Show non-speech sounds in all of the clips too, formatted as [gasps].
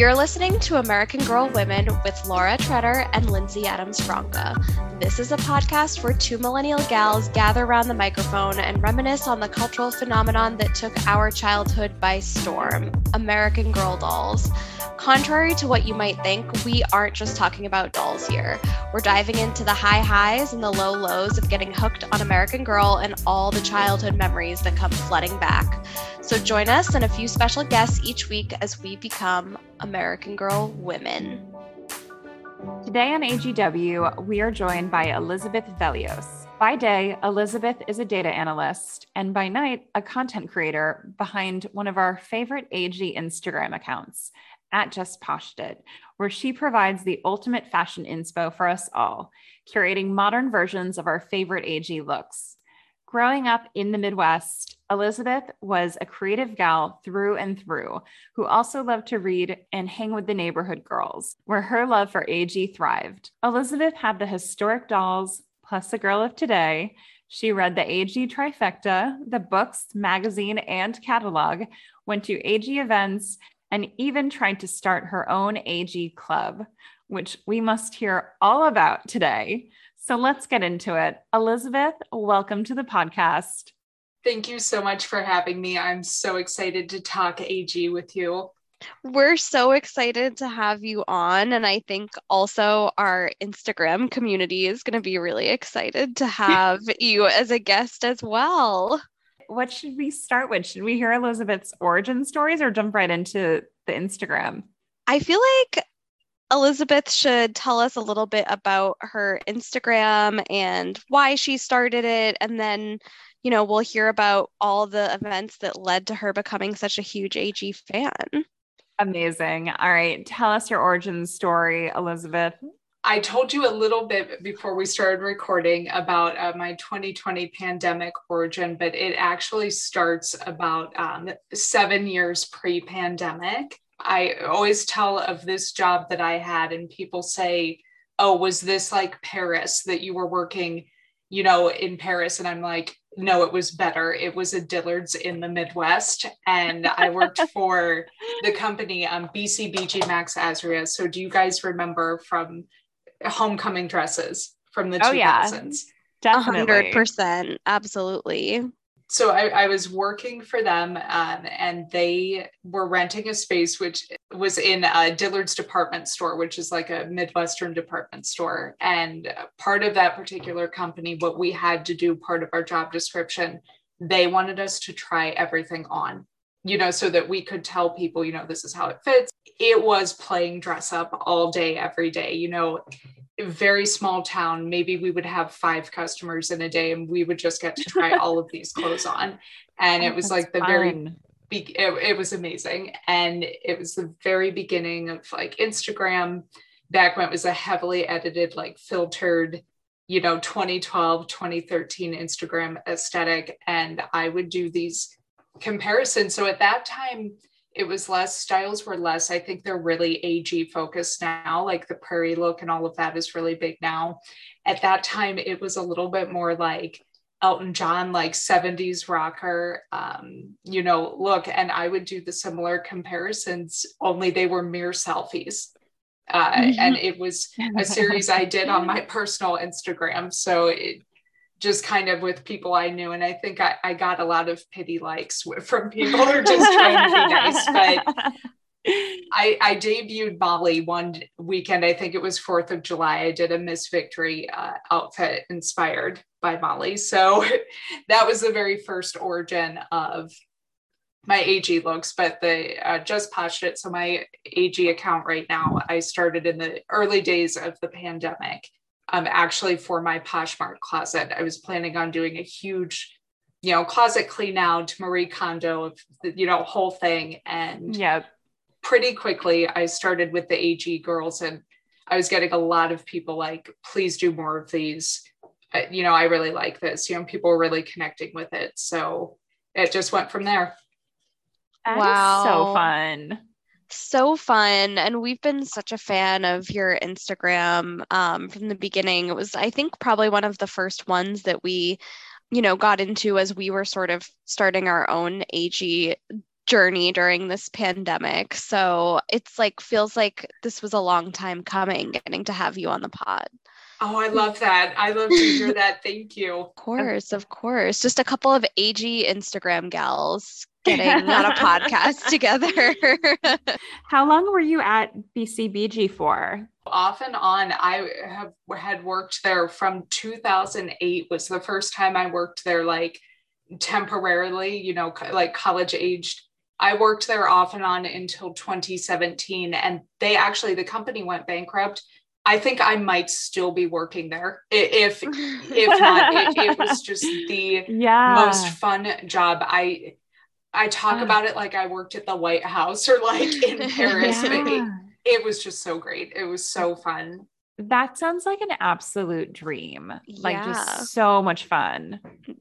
You're listening to American Girl Women with Laura Treader and Lindsey Adams Franca. This is a podcast where two millennial gals gather around the microphone and reminisce on the cultural phenomenon that took our childhood by storm American Girl dolls. Contrary to what you might think, we aren't just talking about dolls here. We're diving into the high highs and the low lows of getting hooked on American Girl and all the childhood memories that come flooding back. So join us and a few special guests each week as we become American Girl women. Today on AGW, we are joined by Elizabeth Vellios. By day, Elizabeth is a data analyst, and by night, a content creator behind one of our favorite AG Instagram accounts at Just Poshed where she provides the ultimate fashion inspo for us all, curating modern versions of our favorite AG looks. Growing up in the Midwest, Elizabeth was a creative gal through and through who also loved to read and hang with the neighborhood girls, where her love for AG thrived. Elizabeth had the historic dolls plus the girl of today. She read the AG trifecta, the books, magazine, and catalog, went to AG events, and even tried to start her own AG club, which we must hear all about today. So let's get into it. Elizabeth, welcome to the podcast. Thank you so much for having me. I'm so excited to talk AG with you. We're so excited to have you on. And I think also our Instagram community is going to be really excited to [laughs] have you as a guest as well. What should we start with? Should we hear Elizabeth's origin stories or jump right into the Instagram? I feel like Elizabeth should tell us a little bit about her Instagram and why she started it. And then, you know, we'll hear about all the events that led to her becoming such a huge AG fan. Amazing. All right. Tell us your origin story, Elizabeth. I told you a little bit before we started recording about uh, my 2020 pandemic origin, but it actually starts about um, seven years pre pandemic. I always tell of this job that I had, and people say, Oh, was this like Paris that you were working, you know, in Paris? And I'm like, No, it was better. It was a Dillard's in the Midwest. And I worked [laughs] for the company um, BCBG Max Azria. So do you guys remember from homecoming dresses from the oh, 2000s? Yeah. Definitely. 100%. Absolutely so I, I, was working for them um, and they were renting a space which was in a dillard's department store which is like a midwestern department store and part of that particular company what we had to do part of our job description they wanted us to try everything on you know so that we could tell people you know this is how it fits it was playing dress up all day every day you know very small town, maybe we would have five customers in a day and we would just get to try [laughs] all of these clothes on. And it oh, was That's like the fun. very be- it, it, was amazing. And it was the very beginning of like Instagram back when it was a heavily edited, like filtered, you know, 2012, 2013 Instagram aesthetic. And I would do these comparisons. So at that time, it was less styles were less. I think they're really ag focused now like the prairie look and all of that is really big now. At that time it was a little bit more like elton john like 70s rocker um, you know look. And i would do the similar comparisons only they were mere selfies. Uh, and it was [laughs] a series i did on my personal instagram. So it, just kind of with people I knew. And I think I, I got a lot of pity likes from people who are just trying to be nice. But [laughs] I, I debuted Molly one weekend. I think it was 4th of July. I did a Miss Victory uh, outfit inspired by Molly. So [laughs] that was the very first origin of my AG looks, but the uh, just poshed it. So my AG account right now, I started in the early days of the pandemic um, actually for my Poshmark closet. I was planning on doing a huge, you know, closet clean out, Marie Kondo, you know, whole thing. And yeah, pretty quickly I started with the AG girls and I was getting a lot of people like, please do more of these. Uh, you know, I really like this. You know, people were really connecting with it. So it just went from there. That wow. so fun so fun and we've been such a fan of your instagram um, from the beginning it was i think probably one of the first ones that we you know got into as we were sort of starting our own ag journey during this pandemic. So it's like feels like this was a long time coming getting to have you on the pod. Oh, I love that. I love to hear [laughs] that. Thank you. Of course, of course. Just a couple of AG Instagram gals getting [laughs] on a podcast together. [laughs] How long were you at BCBG for? Off and on, I have had worked there from 2008 was the first time I worked there like temporarily, you know, like college aged. I worked there off and on until 2017 and they actually the company went bankrupt I think I might still be working there if if not it, it was just the [laughs] yeah. most fun job. I I talk uh, about it like I worked at the White House or like in [laughs] Paris, yeah. but it, it was just so great. It was so fun. That sounds like an absolute dream. Yeah. Like just so much fun.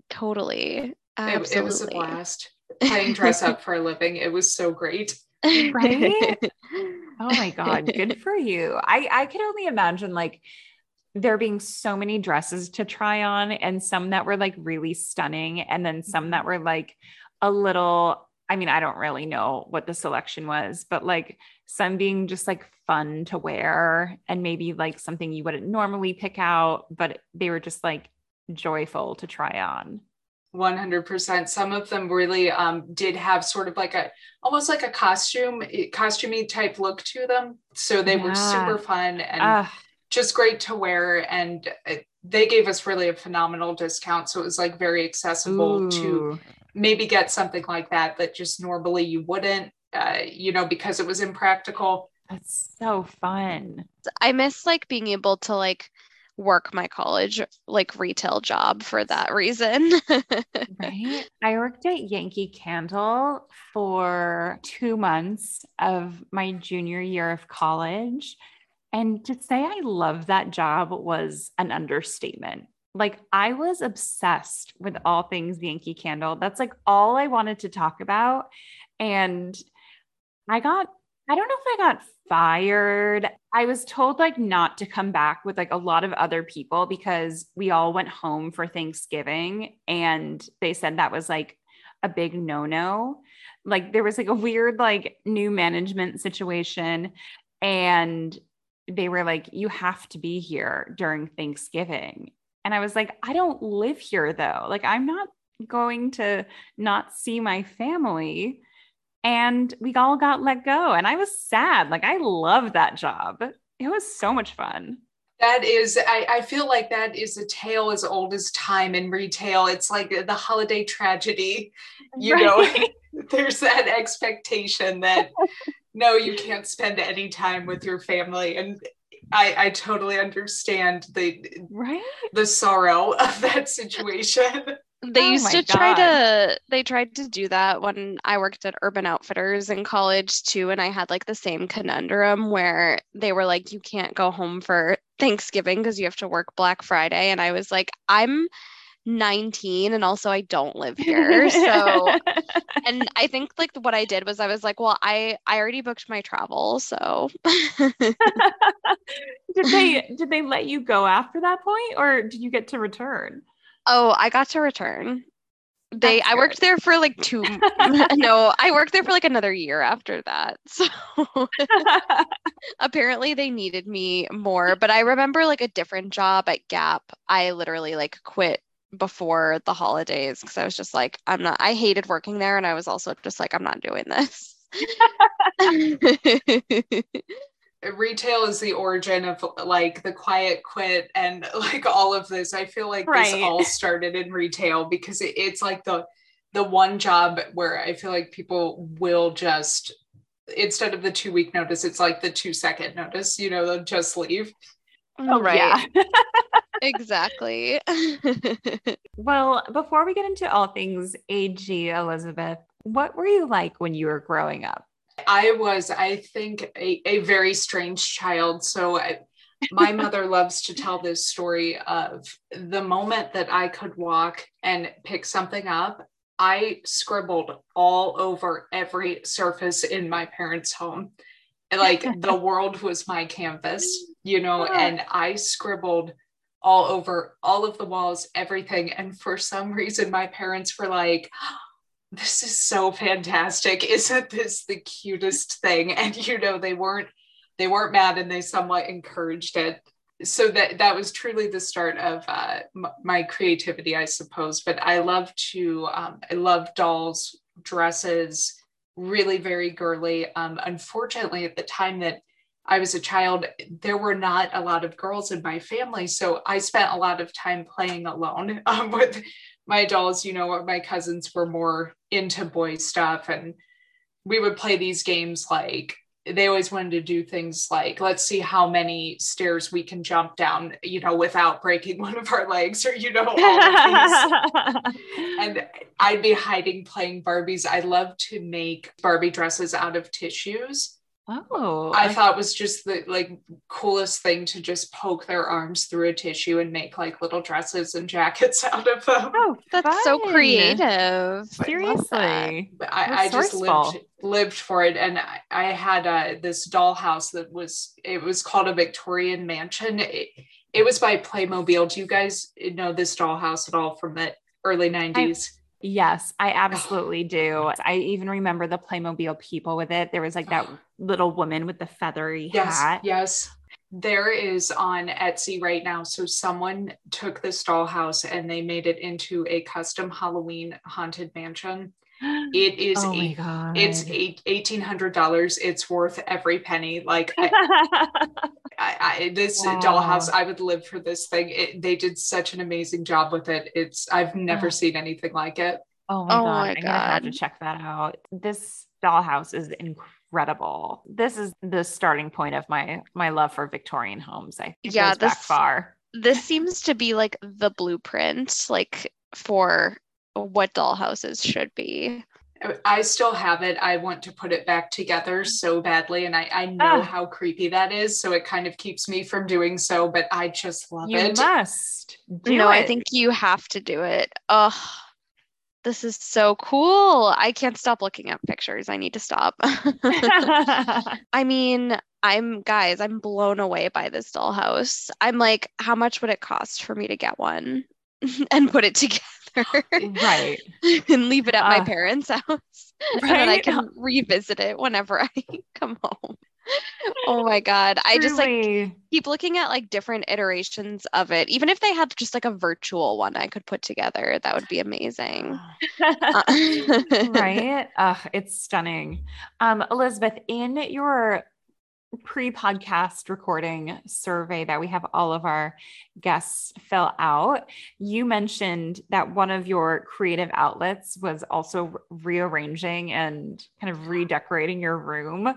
Totally. It, it was a blast. Playing dress up for a living. It was so great. [laughs] Right? [laughs] oh my God. Good for you. I, I could only imagine like there being so many dresses to try on and some that were like really stunning and then some that were like a little I mean, I don't really know what the selection was, but like some being just like fun to wear and maybe like something you wouldn't normally pick out, but they were just like joyful to try on. 100% some of them really um, did have sort of like a almost like a costume costumey type look to them so they yeah. were super fun and uh, just great to wear and uh, they gave us really a phenomenal discount so it was like very accessible ooh. to maybe get something like that that just normally you wouldn't uh, you know because it was impractical that's so fun i miss like being able to like work my college like retail job for that reason. [laughs] right. I worked at Yankee Candle for two months of my junior year of college. And to say I love that job was an understatement. Like I was obsessed with all things Yankee Candle. That's like all I wanted to talk about. And I got I don't know if I got fired. I was told like not to come back with like a lot of other people because we all went home for Thanksgiving and they said that was like a big no-no. Like there was like a weird like new management situation and they were like you have to be here during Thanksgiving. And I was like I don't live here though. Like I'm not going to not see my family and we all got let go and i was sad like i love that job it was so much fun that is I, I feel like that is a tale as old as time in retail it's like the holiday tragedy you right. know [laughs] there's that expectation that no you can't spend any time with your family. And I, I totally understand the right? the sorrow [laughs] of that situation. They oh used to try to they tried to do that when I worked at Urban Outfitters in college too and I had like the same conundrum where they were like you can't go home for Thanksgiving because you have to work Black Friday. And I was like I'm 19 and also I don't live [laughs] here so [laughs] and I think like what I did was I was like well I I already booked my travel so [laughs] did they did they let you go after that point or did you get to return Oh, I got to return. They That's I worked there for like two no, I worked there for like another year after that. So apparently they needed me more, but I remember like a different job at Gap. I literally like quit before the holidays because I was just like, I'm not I hated working there and I was also just like, I'm not doing this [laughs] retail is the origin of like the quiet quit and like all of this i feel like right. this all started in retail because it, it's like the the one job where i feel like people will just instead of the two week notice it's like the two second notice you know they'll just leave oh right yeah. [laughs] exactly [laughs] well before we get into all things ag elizabeth what were you like when you were growing up I was, I think, a, a very strange child. So I, my mother [laughs] loves to tell this story of the moment that I could walk and pick something up. I scribbled all over every surface in my parents' home. Like the [laughs] world was my canvas, you know, and I scribbled all over all of the walls, everything. And for some reason, my parents were like, this is so fantastic. Isn't this the cutest thing? [laughs] And you know, they weren't they weren't mad and they somewhat encouraged it. So that that was truly the start of uh, my creativity, I suppose. But I love to um, I love dolls, dresses, really very girly. Um, unfortunately, at the time that I was a child, there were not a lot of girls in my family. So I spent a lot of time playing alone [laughs] um, with my dolls. You know, my cousins were more into boy stuff. And we would play these games like they always wanted to do things like let's see how many stairs we can jump down you know without breaking [laughs] one of our legs or you know all of [laughs] and i'd be hiding playing barbies i love to make barbie dresses out of tissues Oh, I thought was just the like coolest thing to just poke their arms through a tissue and make like little dresses and [laughs] jackets out of them. oh, That's so creative. Seriously. But I, I just lived lived for it, and I, I had uh, this dollhouse that was it was called a Victorian mansion. It, it was by Playmobil. Do you guys know this dollhouse at all from the early nineties? Yes, I absolutely do. [gasps] I even remember the Playmobil people with it. There was like that [gasps] little woman with the feathery Yes, hat. yes. There is on Etsy right now. So someone took this dollhouse and they made it into a custom Halloween haunted mansion. It is oh my a god. it's eight eighteen hundred dollars. It's worth every penny. Like I, [laughs] I, I this Wow. dollhouse, I would live for this thing. It, they did such an amazing job with it. It's I've never Oh. seen anything like it. oh my Oh god. my I'm gonna have to check that out. This dollhouse is incredible. This is the starting point of my my love for Victorian homes. I think Yeah, goes back this- far. This seems to be like the blueprint, like for what dollhouses should be. I still have it. I want to put it back together so badly. And I, I know Ah. how creepy that is. So it kind of keeps me from doing so, but I just love You it. You must do no, I think you have to do it. Oh, this is so cool. I can't stop looking at pictures. I need to stop. [laughs] [laughs] I mean, I'm guys, I'm blown away by this dollhouse. I'm like, how much would it cost for me to get one [laughs] and put it together right. [laughs] and leave it at my Ah. parents' house? [laughs] And then I can revisit it whenever I [laughs] come home. Oh my God. I just like keep looking at like different iterations of it. Even if they had just like a virtual one I could put together, that would be amazing. Uh, right? It's stunning. Um, Elizabeth, in your pre-podcast recording survey that we have all of our guests fill out, you mentioned that one of your creative outlets was also rearranging and kind of redecorating your room.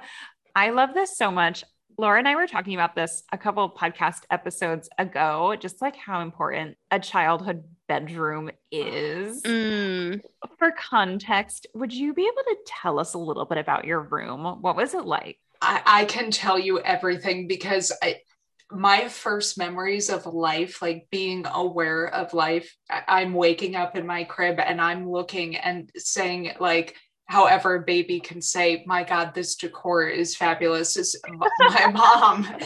I love this so much. Laura and I were talking about this a couple of podcast episodes ago, just like how important a childhood bedroom is Mm, for context, would you be able to tell us a little bit about your room? What was it like? I, I can tell you everything because I, my first memories of life, like being aware of life, I'm waking up in my crib and I'm looking and saying, like, however a baby can say, my God, this decor is fabulous, is my [laughs] mom. [laughs]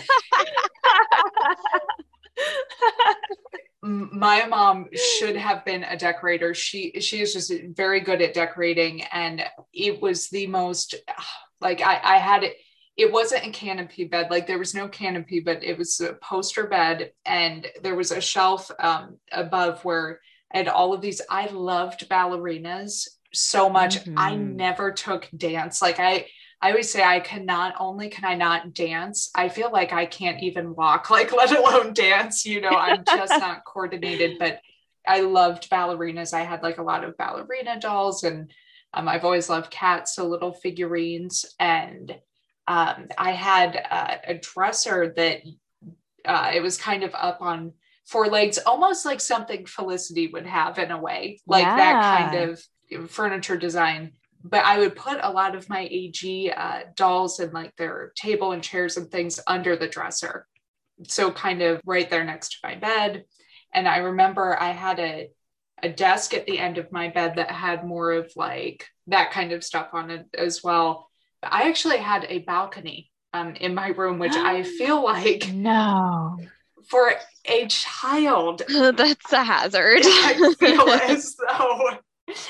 My mom should have been a decorator. She she is just very good at decorating, and it was the most ah, like I I had it. It wasn't a canopy bed, like there was no canopy, but it was a poster bed, and there was a shelf um, above where I had all of these. I loved ballerinas so much. I Mhm. never took dance. Like I I always say I can not only can I not dance, I feel like I can't even walk, [laughs] like let alone dance. You know, I'm just [laughs] not coordinated, but I loved ballerinas. I had like a lot of ballerina dolls and um, I've always loved cats, so little figurines. And um, I had uh, a dresser that uh, it was kind of up on four legs, almost like something Felicity would have in a way, like that kind of furniture design but I would put a lot of my AG uh, dolls and like their table and chairs and things under the dresser. So kind of right there next to my bed. And I remember I had a, a desk at the end of my bed that had more of like that kind of stuff on it as well. But I actually had a balcony um, in my room, which I [gasps] feel like No. [laughs] for a child, [laughs] that's a hazard. [laughs] I feel as though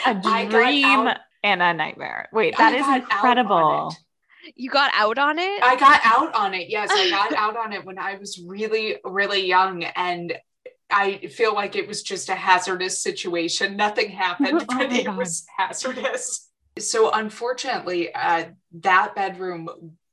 A I got dream. out- and a nightmare. Wait, that I is got out on incredible. You got out on it? I got out on it. Yes, I got out on it when I was really, really young. And I feel like it was just a hazardous situation. Nothing happened, Oh but it God. was hazardous. So, unfortunately, uh, that bedroom,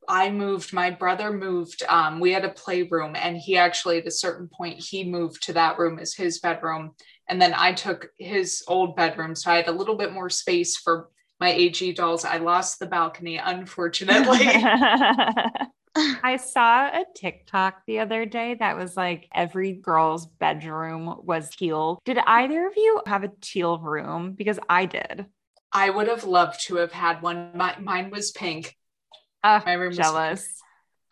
I moved, my brother moved. Um, we had a playroom, and he actually, at a certain point, he moved to that room as his bedroom. And then I took his old bedroom. So I had a little bit more space for my AG dolls. I lost the balcony, unfortunately. [laughs] I saw a TikTok the other day that was like every girl's bedroom was teal. Did either of you have a teal room? Because I did. I would have loved to have had one. My, mine was pink. Uh, My room was jealous.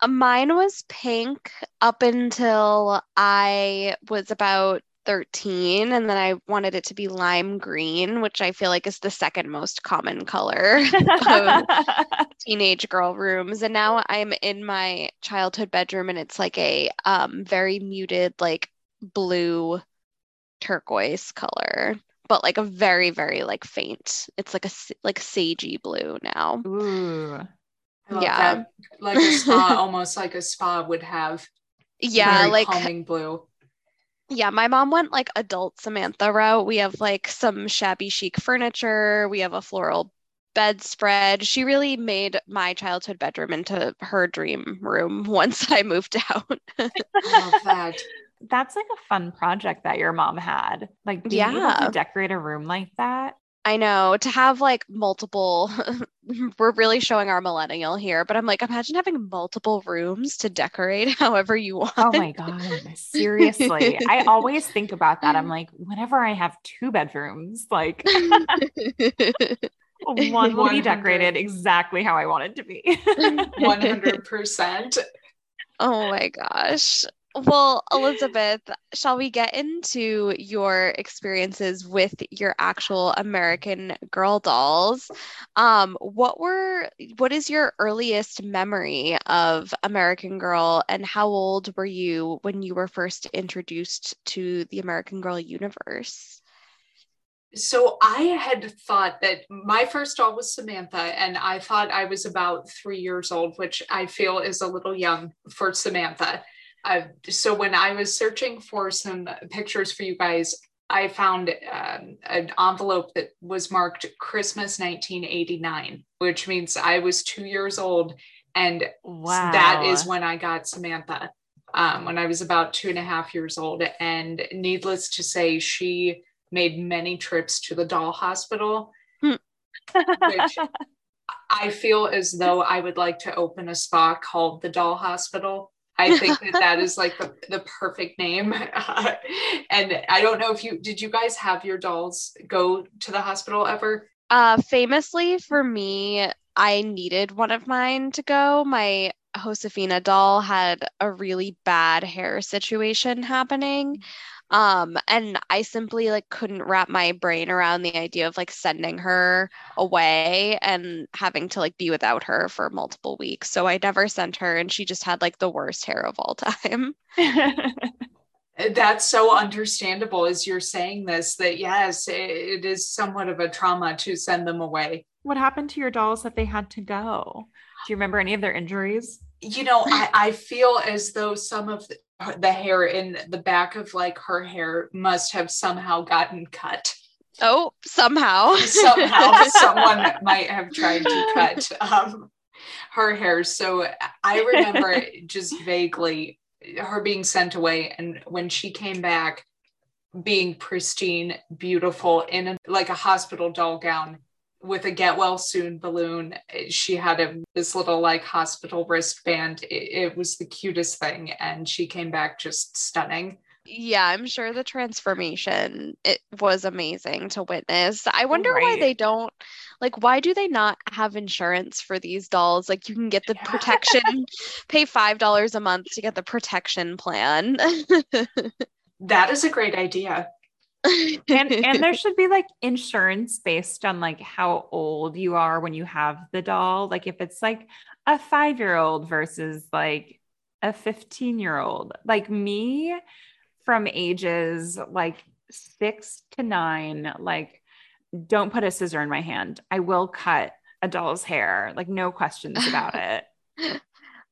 Uh, Mine was pink up until I was about 13, and then I wanted it to be lime green, which I feel like is the second most common color [laughs] of [laughs] teenage girl rooms. And now I'm in my childhood bedroom, and it's like a um, very muted, like blue turquoise color, but like a very, very like faint. It's like a like sagey blue now. Ooh. Yeah. that. Like a spa, [laughs] almost like a spa would have. Yeah, very like calming blue. Yeah, my mom went like adult Samantha route. We have like some shabby chic furniture. We have a floral bedspread. She really made my childhood bedroom into her dream room [laughs] once I moved out. I love that. That's like a fun project that your mom had. Like being able Yeah. to decorate a room like that. I know to have like multiple, [laughs] we're really showing our millennial here, but I'm like, imagine having multiple rooms to decorate [laughs] however you want. Oh my God. Seriously. I always think about that. I'm like, whenever I have two bedrooms, like [laughs] one will be decorated exactly how I want it to be. 100%. Oh my gosh. Well, [laughs] Elizabeth, shall we get into your experiences with your actual American Girl dolls? Um, what were what is your earliest memory of American Girl and how old were you when you were first introduced to the American Girl universe? So I had thought that my first doll was Samantha, and I thought I was about three years old, which I feel is a little young for Samantha. Uh, so when I was searching for some pictures for you guys, I found um, an envelope that was marked Christmas 1989, which means I was two years old, and Wow. that is when I got Samantha. Um, when I was about two and a half years old, and needless to say, she made many trips to the doll hospital. which [laughs] I feel as though I would like to open a spa called the Doll Hospital. I think that that is like the, the perfect name. [laughs] and I don't know if you did you guys have your dolls go to the hospital ever? Uh, famously for me, I needed one of mine to go. My Josefina doll had a really bad hair situation happening. Um, and I simply like couldn't wrap my brain around the idea of like sending her away and having to like be without her for multiple weeks. So I never sent her, and she just had like the worst hair of all [laughs] time. That's so understandable as you're saying this, that yes, it- it is somewhat of a trauma to send them away. what happened to your dolls that they had to go? Do you remember any of their injuries? you know I, I feel as though some of the, the hair in the back of like her hair must have somehow gotten cut Oh, somehow. somehow [laughs] someone might have tried to cut um, her hair so i remember just vaguely her being sent away and when she came back being pristine beautiful in a, like a hospital doll gown with a get well soon balloon she had a, this little like hospital wristband it, it was the cutest thing and she came back just stunning Yeah, I'm sure the transformation it was amazing to witness. I wonder why they don't like why do they not have insurance for these dolls? Like you can get the protection, [laughs] pay five dollars a month to get the protection plan. [laughs] that is a great idea and and there [laughs] should be like insurance based on like how old you are when you have the doll like if it's like a 5 year old versus like a 15 year old like me from ages like 6 to 9 like don't put a scissor in my hand. I will cut a doll's hair, like no questions about it. [laughs]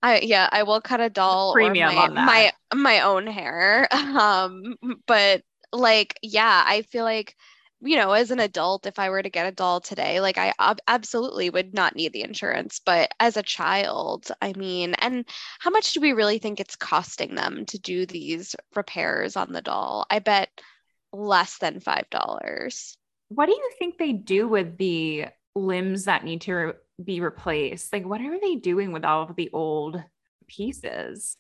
I yeah, I will cut a doll Premium or my, on that. my my own hair. [laughs] Um, but like, yeah, I feel like you know, as an adult, if I were to get a doll today, like I ab- absolutely would not need the insurance. But as a child, I mean, and how much do we really think it's costing them to do these repairs on the doll? I bet less than five dollars. What do you think they do with the limbs that need to re- be replaced? Like, what are they doing with all of the old pieces?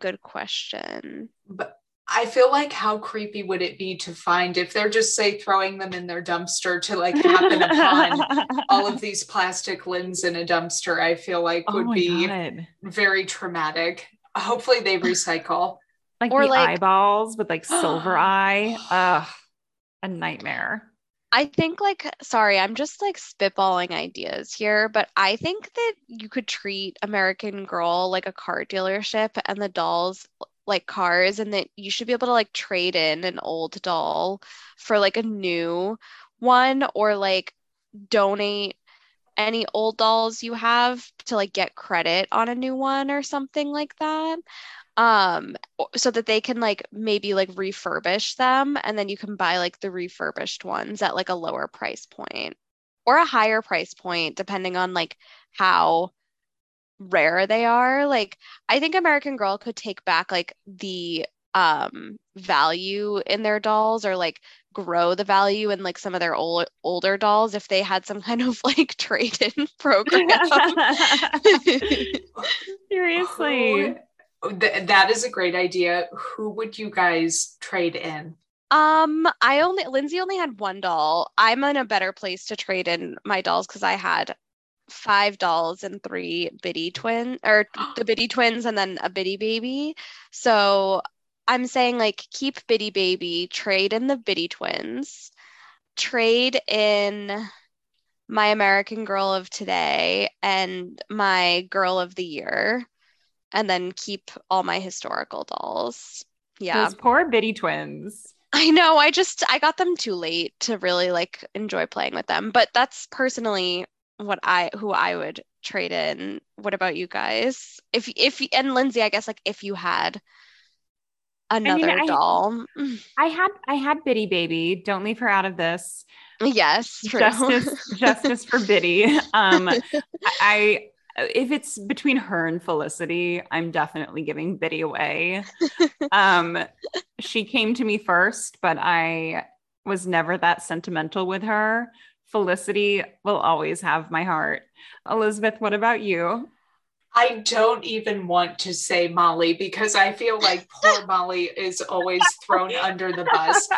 Good question. But I feel like how creepy would it be to find if they're just say throwing them in their dumpster to like happen upon all of [laughs] these plastic limbs in a dumpster, I feel like Oh would my be God. very traumatic. Hopefully they [sighs] recycle. like Or the like- eyeballs with like silver [gasps] eye. Ugh, a nightmare. I think like sorry, I'm just like spitballing ideas here, but I think that you could treat American Girl like a car dealership and the dolls like cars and that you should be able to like trade in an old doll for like a new one or like donate any old dolls you have to like get credit on a new one or something like that. Um, so that they can like maybe like refurbish them and then you can buy like the refurbished ones at like a lower price point or a higher price point depending on like how rare they are. Like I think American Girl could take back like the um value in their dolls or like grow the value in like some of their old older dolls if they had some [laughs] kind of like trade-in [laughs] program. [laughs] Seriously. Who- th- that is a great idea. Who would you guys trade in? Um, I only Lindsey only had one doll. I'm in a better place to trade in my dolls because I had five dolls and three bitty twins or [gasps] the bitty twins and then a bitty baby. So I'm saying like keep bitty baby, trade in the bitty twins, trade in my American Girl of today and my Girl of the Year, and then keep all my historical dolls. Yeah. Those poor bitty twins. I know. I just I got them too late to really like enjoy playing with them. But that's personally what I who I would trade in. What about you guys? If if and Lindsey, I guess like if you had another I- doll. I had I had Bitty Baby. Don't leave her out of this. Yes, true. Justice justice for Bitty. [laughs] Um I if it's between her and Felicity, I'm definitely giving Bitty away. Um she came to me first, but I was never that sentimental with her. Felicity will always have my heart. Elizabeth, what about you? I don't even want to say Molly because I feel like poor [laughs] Molly is always thrown under the bus.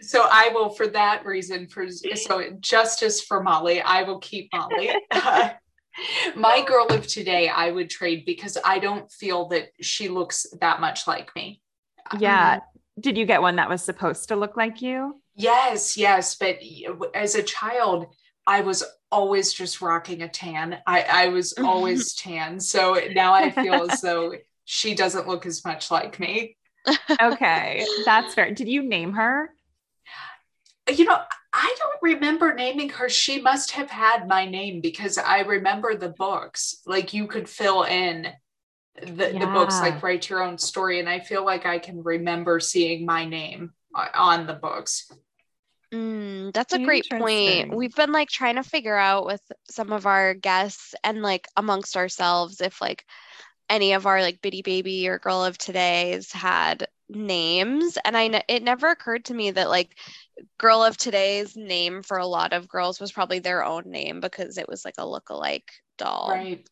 So I will, for that reason, for so justice for Molly, I will keep Molly. [laughs] My girl of today, I would trade because I don't feel that she looks that much like me. Yeah. Mm-hmm. Did you get one that was supposed to look like you? Yes, yes. But as a child, I was always just rocking a tan. I, I was always tan. So now I feel as [laughs] though she doesn't look as much like me. Okay, that's fair. Did you name her? You know, I don't remember naming her. She must have had my name because I remember the books. Like you could fill in the, the books, like write your own story. And I feel like I can remember seeing my name uh, on the books. Mm, that's a great point. We've been like trying to figure out with some of our guests and like amongst ourselves if like any of our like bitty baby or girl of today's had names. And I ne- it never occurred to me that like girl of today's name for a lot of girls was probably their own name because it was like a look-alike doll. Right.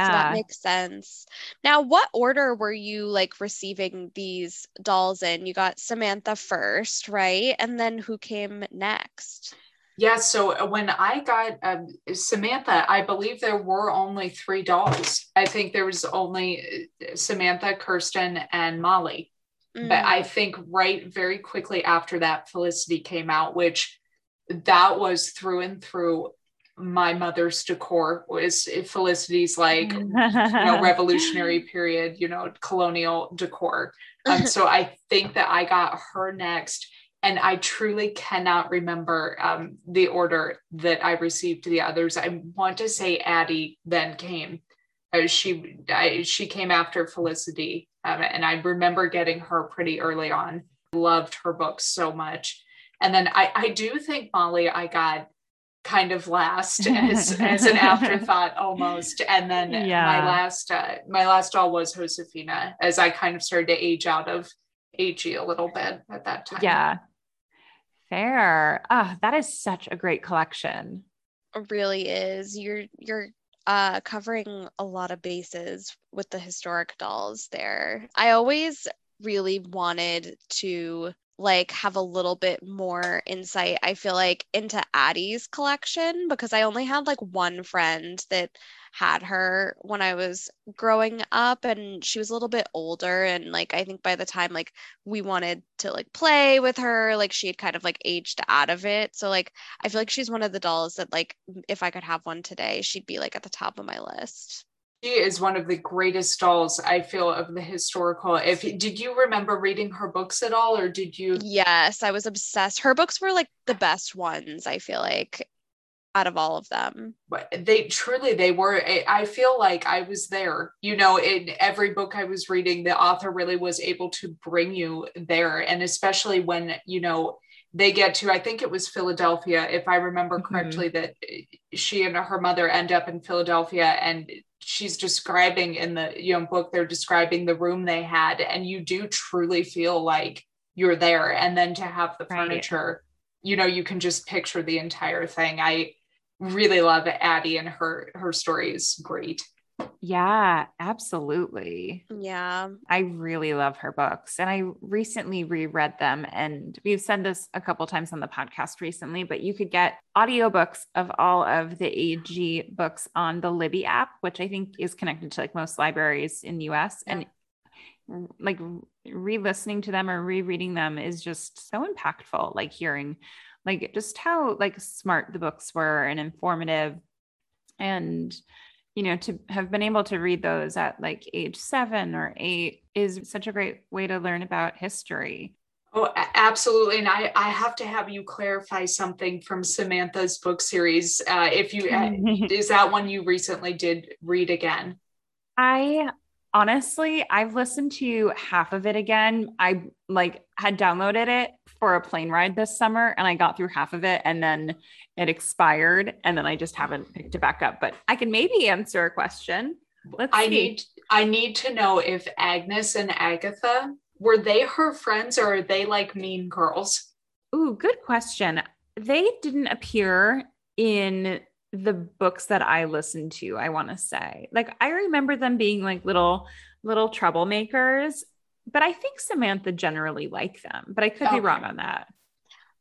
So Yeah. that makes sense. Now, what order were you like receiving these dolls in? You got Samantha first, right? And then who came next? Yeah, so uh, when I got um, Samantha, I believe there were only three dolls. I think there was only uh, Samantha, Kirsten, and Molly. But Mm. I think right very quickly after that, Felicity came out, which that was through and through my mother's decor was Felicity's like you know [laughs] revolutionary period, you know, colonial decor. Um, [laughs] so I think that I got her next. and I truly cannot remember um, the order that I received the others. I want to say Addy then came. Uh, she I, she came after Felicity, um, and I remember getting her pretty early on. Loved her books so much, and then I I do think Molly I got kind of last as, as an [laughs] afterthought almost and then yeah. my last uh, my last doll was Josefina as I kind of started to age out of AG a little bit at that time. Yeah. Fair. Ah, oh, that is such a great collection. It really is. You're you're uh covering a lot of bases with the historic dolls there. I always really wanted to like have a little bit more insight i feel like into addy's collection because i only had like one friend that had her when i was growing up and she was a little bit older and like i think by the time like we wanted to like play with her like she had kind of like aged out of it. So like i feel like she's one of the dolls that like if i could have one today she'd be like at the top of my list she is one of the greatest dolls I feel of the historical. If did you remember reading her books at all, or did you? Yes, I was obsessed. Her books were like the best ones. I feel like out of all of them. But they truly they were. I feel like I was there. You know, in every book I was reading, the author really was able to bring you there, and especially when you know they get to i think it was philadelphia if i remember mm-hmm. correctly mm-hmm. that she and her mother end up in philadelphia and she's describing in the you know book they're describing the room they had and you do truly feel like you're there and then to have the right. furniture you know you can just picture the entire thing i really love addy and her her story is great yeah, absolutely. Yeah. I really love her books. And I recently reread them. And we've said this a couple times on the podcast recently, but you could get audiobooks of all of the AG books on the Libby app, which I think is connected to like most libraries in the US. Yeah. And like re-listening to them or rereading them is just so impactful. Like hearing like just how like smart the books were and informative and you know, to have been able to read those at like age seven or eight is such a great way to learn about history. Oh, absolutely. And I, I have to have you clarify something from Samantha's book series. Uh, if you, uh, [laughs] is that one you recently did read again? I honestly, I've listened to half of it again. I like had downloaded it for a plane ride this summer and I got through half of it and then it expired and then I just haven't picked it back up. But I can maybe answer a question. Let's I see. need I need to know if Agnes and Agatha were they her friends or are they like mean girls? Ooh, good question. They didn't appear in the books that I listened to, I want to say. Like I remember them being like little little troublemakers but I think Samantha generally liked them, but I could okay. be wrong on that.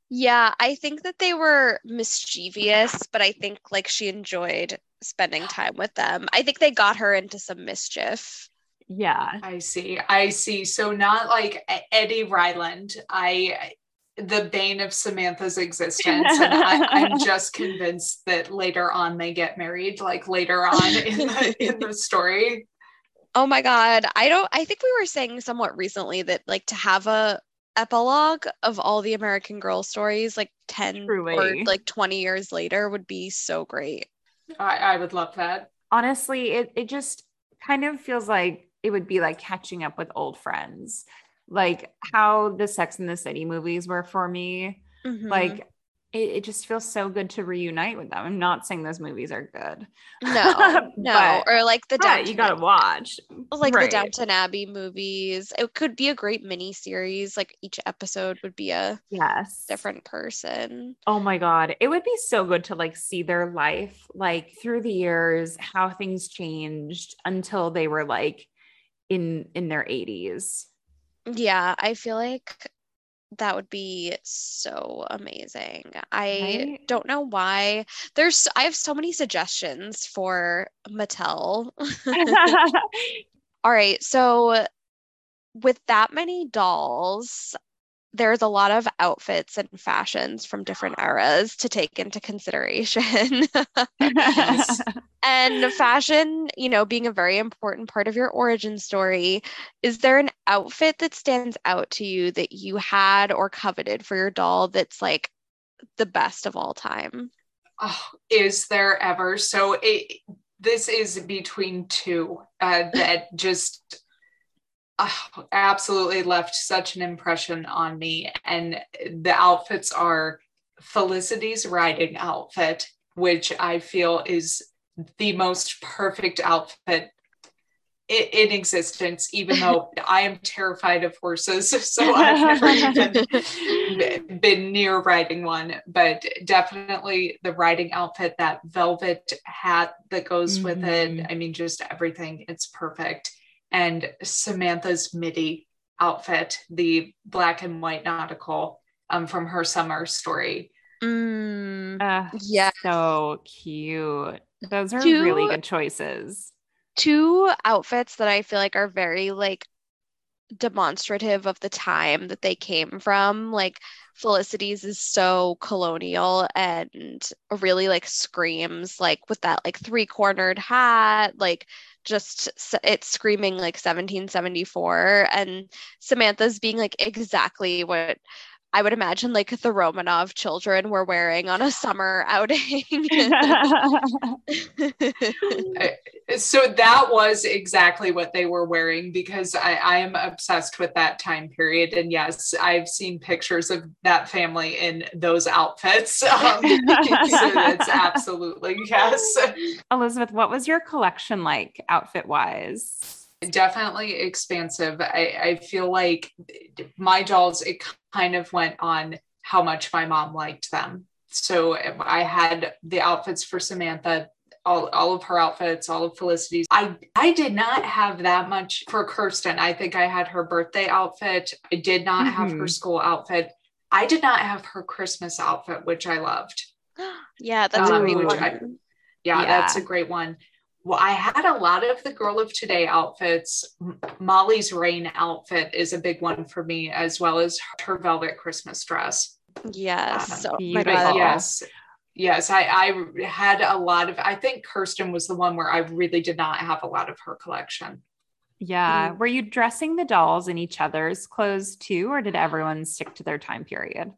Yeah, I think that they were mischievous, but I think like she enjoyed spending time with them. I think they got her into some mischief. Yeah. I see. I see. So not like Eddie Ryland. I the bane of Samantha's existence. And I, am [laughs] just convinced that later on they get married, like later on in the in the story. Oh my god. I don't I think we were saying somewhat recently that like to have a epilogue of all the American Girl stories like 10 Truly. or like 20 years later would be so great. I, I would love that. Honestly, it it just kind of feels like it would be like catching up with old friends. Like how the Sex and the City movies were for me. Mm-hmm. Like it, it, just feels so good to reunite with them. I'm not saying those movies are good. [laughs] No, no, or like the Downton, you gotta watch, like right. the Downton Abbey movies. It could be a great mini series. Like each episode would be a yes different person. Oh my god, it would be so good to like see their life like through the years, how things changed until they were like in in their 80s. Yeah, I feel like that would be so amazing. I right? don't know why. There's I have so many suggestions for Mattel. [laughs] [laughs] All right, so with that many dolls, there's a lot of outfits and fashions from different [gasps] eras to take into consideration. [laughs] [laughs] and fashion, you know, being a very important part of your origin story, is there an outfit that stands out to you that you had or coveted for your doll that's like the best of all time? Oh, is there ever? So it, this is between two uh, that just uh, absolutely left such an impression on me. And the outfits are Felicity's riding outfit, which I feel is the most perfect outfit in, existence, even though [laughs] I am terrified of horses. [laughs] So I've never even been near riding one, but definitely the riding outfit, that velvet hat that goes mm-hmm. with it. Mm-hmm. I mean, just everything. It's perfect. And Samantha's midi outfit, the black and white nautical um, from her summer story. Mm, uh, yeah. So cute. Those are two, really good choices. Two outfits that I feel like are very like demonstrative of the time that they came from. Like Felicity's is so colonial and really like screams like with that like three cornered hat, like just it's screaming like 1774 and Samantha's being like exactly what I would imagine like the Romanov children were wearing on a summer [laughs] outing. [laughs] so that was exactly what they were wearing because I, I, am obsessed with that time period. And yes, I've seen pictures of that family in those outfits. [laughs] Um, so that's absolutely yes. Elizabeth, what was your collection like outfit wise? Definitely expansive. I, I feel like my dolls, it kind of went on how much my mom liked them. So I had the outfits for Samantha, all, all of her outfits, all of Felicity's. I, I did not have that much for Kirsten. I think I had her birthday outfit. I did not mm-hmm. have her mm-hmm. school outfit. I did not have her Christmas outfit, which I loved. [gasps] yeah, that's um, a great one. I, yeah, yeah, that's a great one well, I had a lot of the girl of today outfits. Molly's rain outfit is a big one for me, as well as her velvet Christmas dress. Yes, so yes, yes. I, I had a lot of. I think Kirsten was the one where I really did not have a lot of her collection. Yeah. Mm. Were you dressing the dolls in each other's clothes too, or did everyone stick to their time period?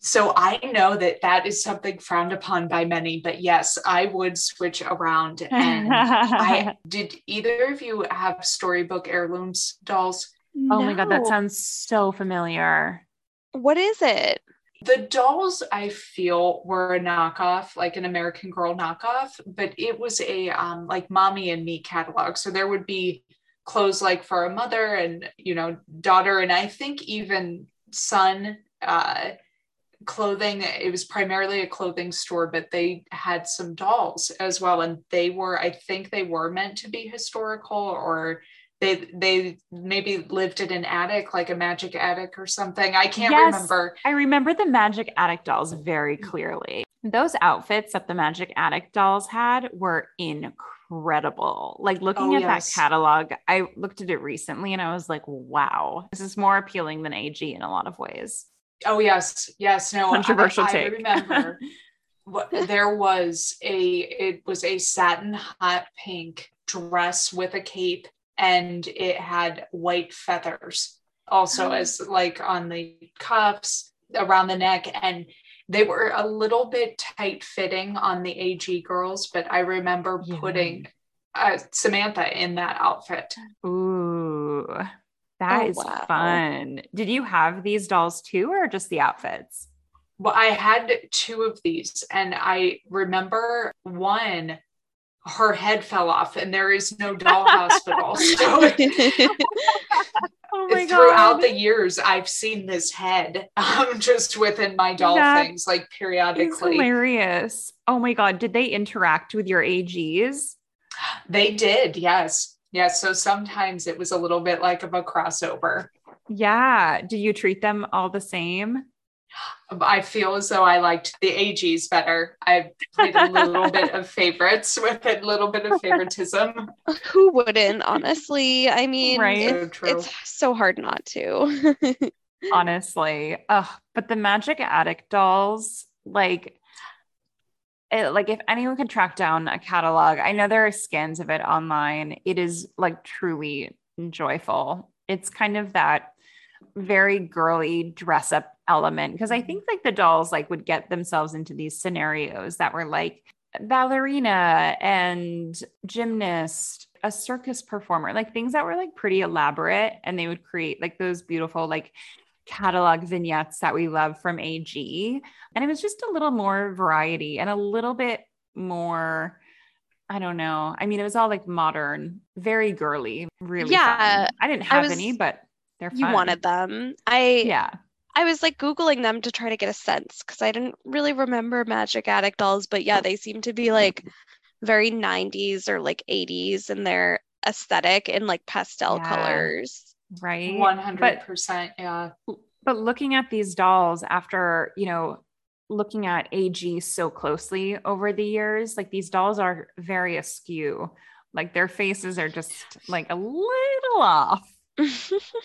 So I know that that is something frowned upon by many, but yes, I would switch around. [laughs] And I did either of you have storybook heirlooms dolls? Oh no. my God, that sounds so familiar. What is it? The dolls I feel were a knockoff, like an American Girl knockoff, but it was a um, like mommy and me catalog. So there would be clothes like for a mother and you know daughter, and I think even son. Uh, clothing it was primarily a clothing store but they had some dolls as well and they were i think they were meant to be historical or they they maybe lived in an attic like a magic attic or something. I can't yes, remember. I remember the magic attic dolls very clearly. Those outfits that the magic attic dolls had were incredible. Like looking oh, at yes. that catalog i looked at it recently and i was like wow this is more appealing than ag in a lot of ways Oh yes, yes. No, controversial I, take. I remember [laughs] what, there was a it was a satin hot pink dress with a cape, and it had white feathers also oh. as like on the cuffs around the neck and they were a little bit tight fitting on the AG girls, but I remember yeah. putting uh, Samantha in that outfit. Ooh, that oh, is wow. fun. Did you have these dolls too, or just the outfits? Well, I had two of these, and I remember one, her head fell off, and there is no doll hospital. So [laughs] [laughs] oh throughout God. the years, I've seen this head [laughs] um, just within my doll that things, like periodically. hilarious. Oh my God. Did they interact with your AGs? They did, yes. Yeah, so sometimes it was a little bit like of a crossover. Yeah. Do you treat them all the same? Um, I feel as though I liked the AGs better. I played a little [laughs] bit of favorites with a little bit of favoritism. [laughs] Who wouldn't, honestly? I mean, right? It's, so, it's so hard not to. [laughs] honestly. Ugh, but the Magic Attic dolls, like it, like if anyone could track down a catalog, I know there are scans of it online. It is like truly joyful. It's kind of that very girly dress up element because I think like the dolls like would get themselves into these scenarios that were like ballerina and gymnast, a circus performer, like things that were like pretty elaborate and they would create like those beautiful like catalog vignettes that we love from AG. And it was just a little more variety and a little bit more I don't know. I mean, it was all like modern, very girly, really. Yeah. fun. I didn't have was- any, but they're fun. You wanted them. I Yeah. I was like googling them to try to get a sense because I didn't really remember Magic Attic dolls, but yeah, they seem to be like very 90s or like 80s in their aesthetic in like pastel Yeah. colors. Right. 100%. yeah. But looking at these dolls after, you know, looking at AG so closely over the years, like these dolls are very askew. Like their faces are just like a little off. [laughs]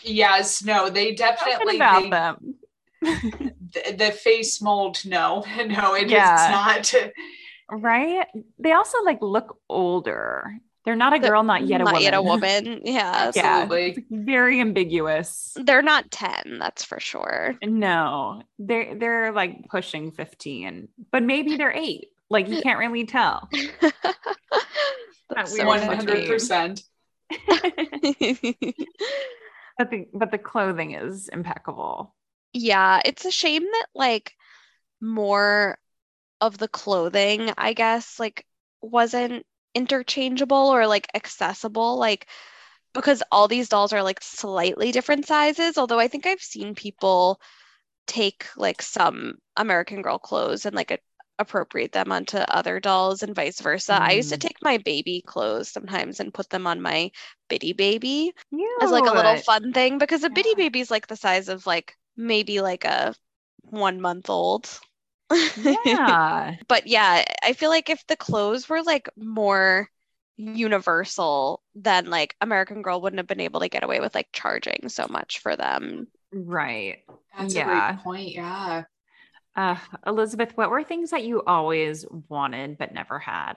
Yes, no, they Something definitely about they- them. [laughs] the, the face mold, no, [laughs] no, it is Yeah. not. Right? They also like look older. They're not a They're girl, not yet a Not woman. yet a woman. [laughs] Yeah. [laughs] Yeah. Absolutely. It's very ambiguous. They're not 10, that's for sure. No, they're they're like pushing 15, but maybe they're eight. Like you can't really tell. [laughs] That's weird so hundred percent. but the but the clothing is impeccable. Yeah, it's a shame that like more of the clothing, I guess, like wasn't interchangeable or like accessible, like because all these dolls are like slightly different sizes, although I think I've seen people take like some American Girl clothes and like a appropriate them onto other dolls and vice versa. I used to Mm. take my baby clothes sometimes and put them on my bitty baby as like a little fun thing because a bitty Yeah. baby is like the size of like maybe like a one month old. Yeah. [laughs] but yeah, I feel like if the clothes were like more universal, then like American Girl wouldn't have been able to get away with like charging so much for them. right. That's a Yeah. great point. Yeah. Uh, Elizabeth, what were things that you always wanted but never had?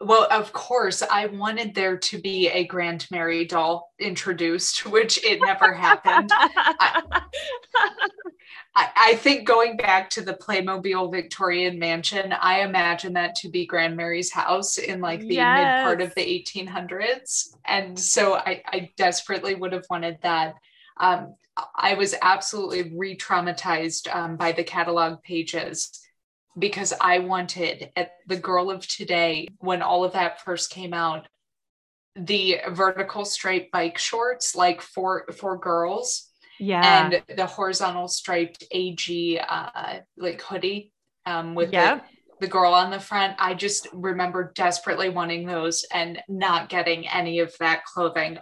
Well, of course, I wanted there to be a Grand Mary doll introduced, [laughs] which it never happened. I, I think going back to the Playmobil Victorian Mansion, I imagine that to be Grand Mary's house in like the mid part of the 1800s. And so I, I desperately would have wanted that. Um, I was absolutely re traumatized um, by the catalog pages because I wanted at the girl of today, when all of that first came out, the vertical striped bike shorts, like for for girls yeah. and the horizontal striped AG uh, like hoodie um, with Yep. the, the girl on the front. I just remember desperately wanting those and not getting any of that clothing.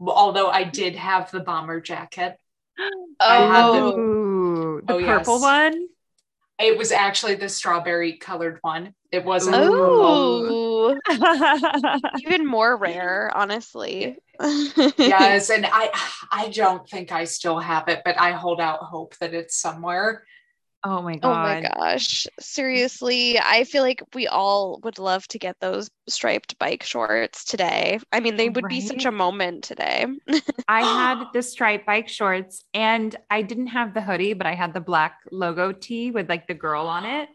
Although I did have the bomber jacket, [gasps] I had the- Oh, the Oh, purple yes. one. It was actually the strawberry colored one. It wasn't. oh, even more [laughs] rare, honestly. [laughs] yes, and I I don't think I still have it, but I hold out hope that it's somewhere. Oh, oh my god. Oh my gosh. Mm. Seriously, I feel like we all would love to get those striped bike shorts today. I mean, they would be such a moment today. [laughs] I had the striped bike shorts and I didn't have the hoodie, but I had the black logo tee with like the girl on it.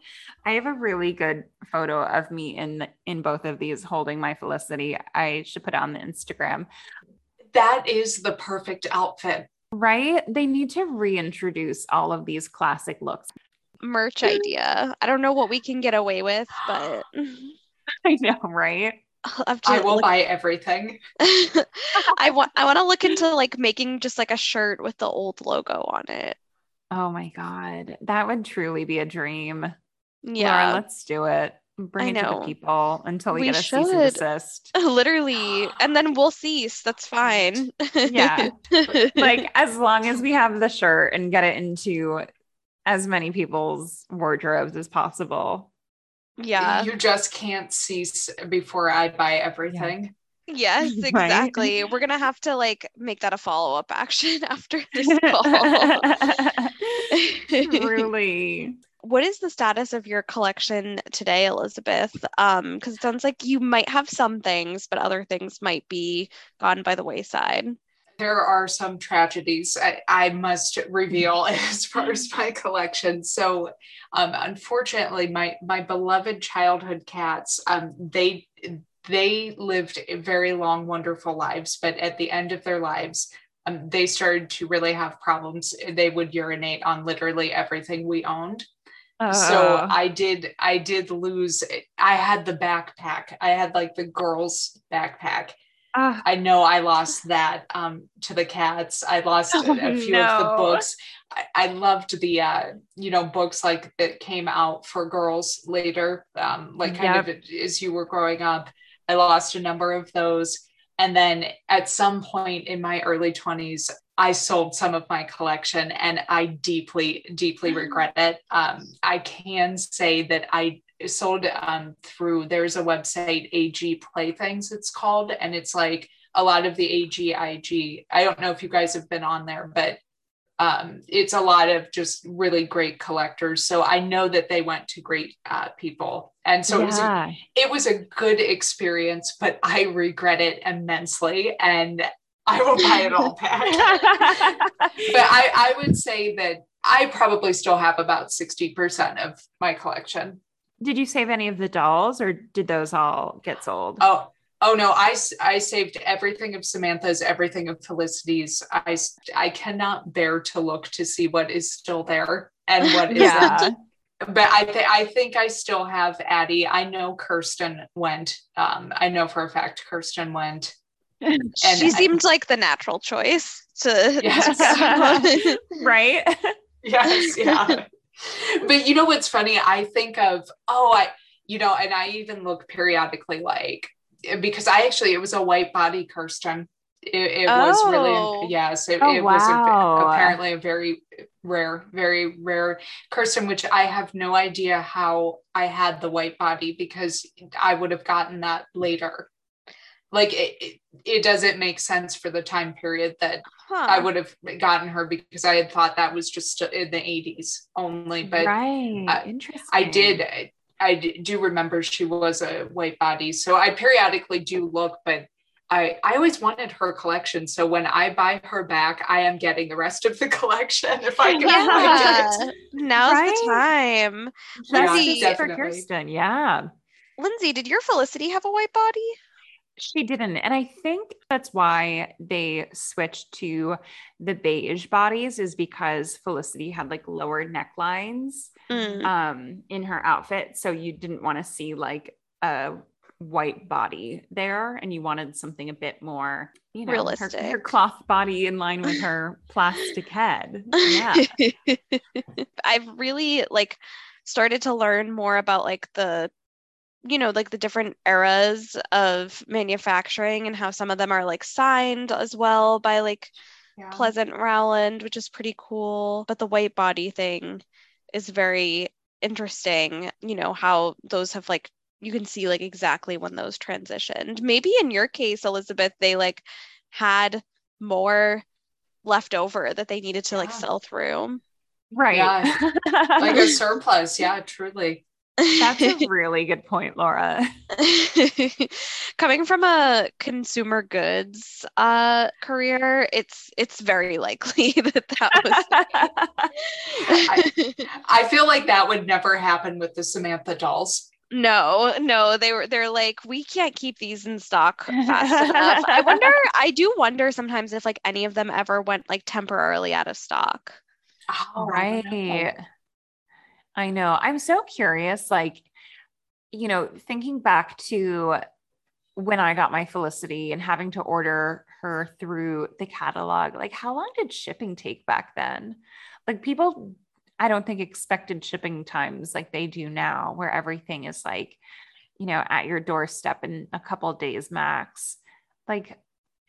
I have a really good photo of me in in both of these holding my Felicity. I should put it on the Instagram. That is the perfect outfit. Right? They need to reintroduce all of these classic looks. Merch idea. I don't know what we can get away with, but [gasps] [laughs] I know, right? I'll have I will look- buy everything. [laughs] I want I want to look into like making just like a shirt with the old logo on it. Oh my god, that would truly be a dream. Yeah. Laura, let's do it. Bring I it to know. the people until we, We get a cease and desist. [sighs] [sighs] Literally. And then we'll cease. That's fine. [laughs] Yeah. like [laughs] as long as we have the shirt and get it into as many people's wardrobes as possible. yeah. You just can't cease before I buy everything. Yes, [laughs] Right? exactly. We're gonna have to like make that a follow-up action after this call. Truly. What is the status of your collection today, Elizabeth? Um, because it sounds like you might have some things, but other things might be gone by the wayside. There are some tragedies I, I must reveal [laughs] as far as my collection. So, um, unfortunately, my my beloved childhood cats, um, they they lived very long, wonderful lives, but at the end of their lives, um, they started to really have problems. They would urinate on literally everything we owned. Uh. So I did, I did lose. I had the backpack. I had like the girls' backpack. Uh, I know I lost that um, to the cats. I lost oh, a, few no. of the books. I, I loved the, uh, you know, books like that came out for girls later, um, like kind yep. of as you were growing up. I lost a number of those. And then at some point in my early 20s, I sold some of my collection and I deeply, deeply regret it. Um, I can say that I sold um, through, there's a website, AG Playthings, it's called, and it's like a lot of the AGIG. I don't know if you guys have been on there, but um, it's a lot of just really great collectors. So I know that they went to great uh, people, and so yeah. it was a, it was a good experience. But I regret it immensely, and I will buy it all [laughs] back. but I, I would say that I probably still have about sixty percent of my collection. Did you save any of the dolls, or did those all get sold? Oh, Oh no, I, I saved everything of Samantha's, everything of Felicity's. I, I cannot bear to look to see what is still there and what [laughs] isn't. yeah. But I, th- I think I still have Addy. I know Kirsten went. Um, I know for a fact Kirsten went. [laughs] And she seemed like the natural choice to [laughs] yes. [laughs] right yes yeah but you know what's funny i think of oh i you know and i even look periodically like because I actually it was a white body Kirsten. It, it oh. was really oh. yes. It, oh, it wow. was a, apparently a very rare, very rare Kirsten, which I have no idea how I had the white body because I would have gotten that later. Like it, it doesn't make sense for the time period that huh. I would have gotten her because I had thought that was just in the 80s only. But right, uh, interesting. I did I do remember she was a white body. So I periodically do look, but I, I always wanted her collection. So when I buy her back, I am getting the rest of the [laughs] collection if I can yeah. find it. Now's right? the time. Lindsey, yeah, for Kirsten. Yeah. Lindsey, did your Felicity have a white body? She didn't. And I think that's why they switched to the beige bodies, is because Felicity had like lower necklines mm. um, in her outfit. So you didn't want to see like a white body there and you wanted something a bit more you know realistic her, her cloth body in line with her [laughs] plastic head yeah [laughs] i've really like started to learn more about like the you know like the different eras of manufacturing and how some of them are like signed as well by like yeah. pleasant rowland which is pretty cool but the white body thing is very interesting, you know, how those have like you can see like exactly when those transitioned. Maybe in your case, Elizabeth, they like had more left over that they needed to yeah. like sell through. Right. Yeah. [laughs] like a surplus. Yeah, truly. That's a [laughs] really good point, Laura. [laughs] Coming from a consumer goods uh, career, it's it's very likely [laughs] that that was. I, I feel like that would never happen with the Samantha dolls. No, no, they were they're like we can't keep these in stock fast enough. I wonder I do wonder sometimes if like any of them ever went like temporarily out of stock. Oh, right. I know. I'm so curious, like, you know, thinking back to when I got my Felicity and having to order her through the catalog, like, how long did shipping take back then? Like, people, I don't think expected shipping times like they do now, where everything is like, you know, at your doorstep in a couple days max. Like,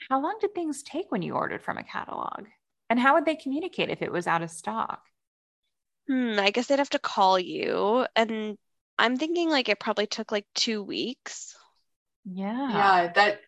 how long did things take when you ordered from a catalog? And how would they communicate if it was out of stock? Hmm, I guess they'd have to call you. And I'm thinking like it probably took like two weeks. Yeah. Yeah, that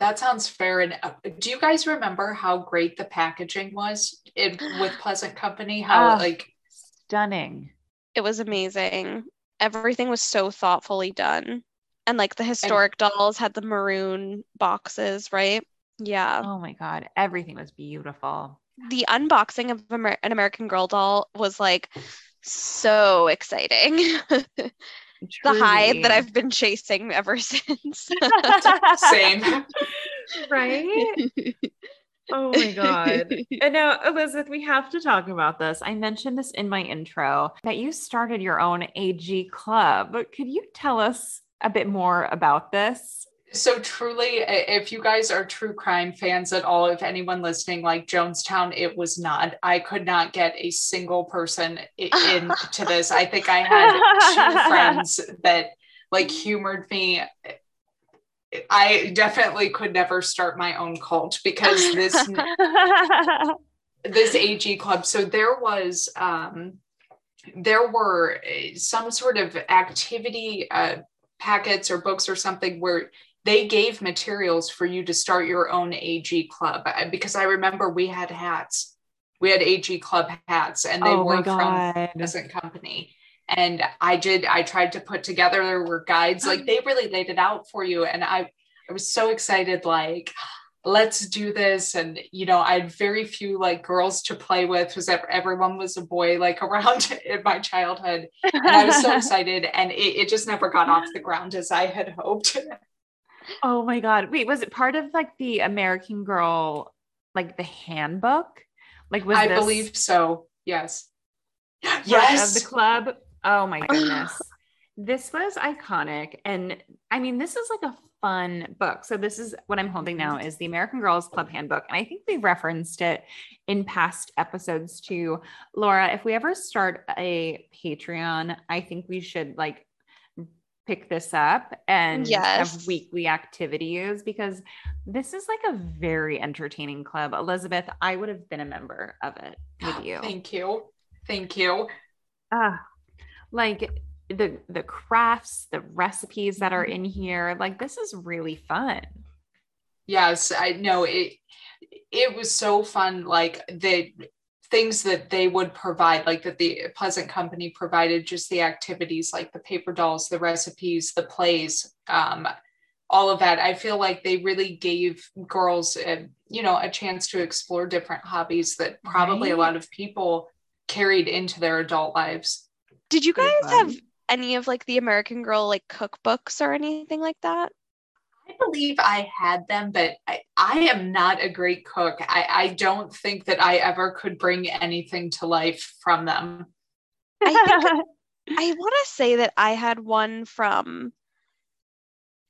that sounds fair. And uh, do you guys remember how great the packaging was in with [gasps] Pleasant Company? How uh, like stunning. It was amazing. Everything was so thoughtfully done. And like the historic and, dolls had the maroon boxes, right? Yeah. Oh my God. Everything was beautiful. The unboxing of Amer- an American Girl doll was like so exciting. [laughs] the high that I've been chasing ever [laughs] since. Same. [laughs] right? Oh my God. and now, Elizabeth, we have to talk about this. I mentioned this in my intro that you started your own AG club. Could you tell us a bit more about this? So, truly, if you guys are true crime fans at all, if anyone listening like Jonestown, it was not. I could not get a single person into this. I think I had two [laughs] friends that like humored me I definitely could never start my own cult because this [laughs] this AG club. So there was um, there were eh, some sort of activity uh, packets or books or something where they gave materials for you to start your own AG club because I remember we had hats. We had AG club hats and they oh were from a Pleasant Company. And i did i tried to put together there were guides like they [gasps] really laid it out for you. And i i was so excited like let's do this. And you know i had very few like girls to play with because everyone was a boy like [laughs] around in my childhood. And i was so [laughs] excited and it, it just never got off the ground as i had hoped [laughs] oh my god wait was it part of like the american girl like the handbook like was i this... believe so yes [gasps] yes of the club Oh my [sighs] goodness. this was iconic. And I mean, this is like a fun book. So this is what I'm holding now is the American Girls Club Handbook. And I think we've referenced it in past episodes too. Laura, if we ever start a Patreon, I think we should like pick this up and yes. have weekly activities because this is like a very entertaining club. Elizabeth, I would have been a member of it with [gasps] you. Thank you. Thank you. Ah, like the the crafts the recipes that are mm-hmm. in here like this is really fun yes i know it it was so fun like the things that they would provide like that the pleasant company provided just the activities like the paper dolls the recipes the plays um, all of that i feel like they really gave girls a, you know a chance to explore different hobbies that probably right. a lot of people carried into their adult lives did you guys have any of like the American Girl like cookbooks or anything like that? I believe I had them, but I, I am not a great cook. I, I don't think that I ever could bring anything to life from them. I think [laughs] I want to say that I had one from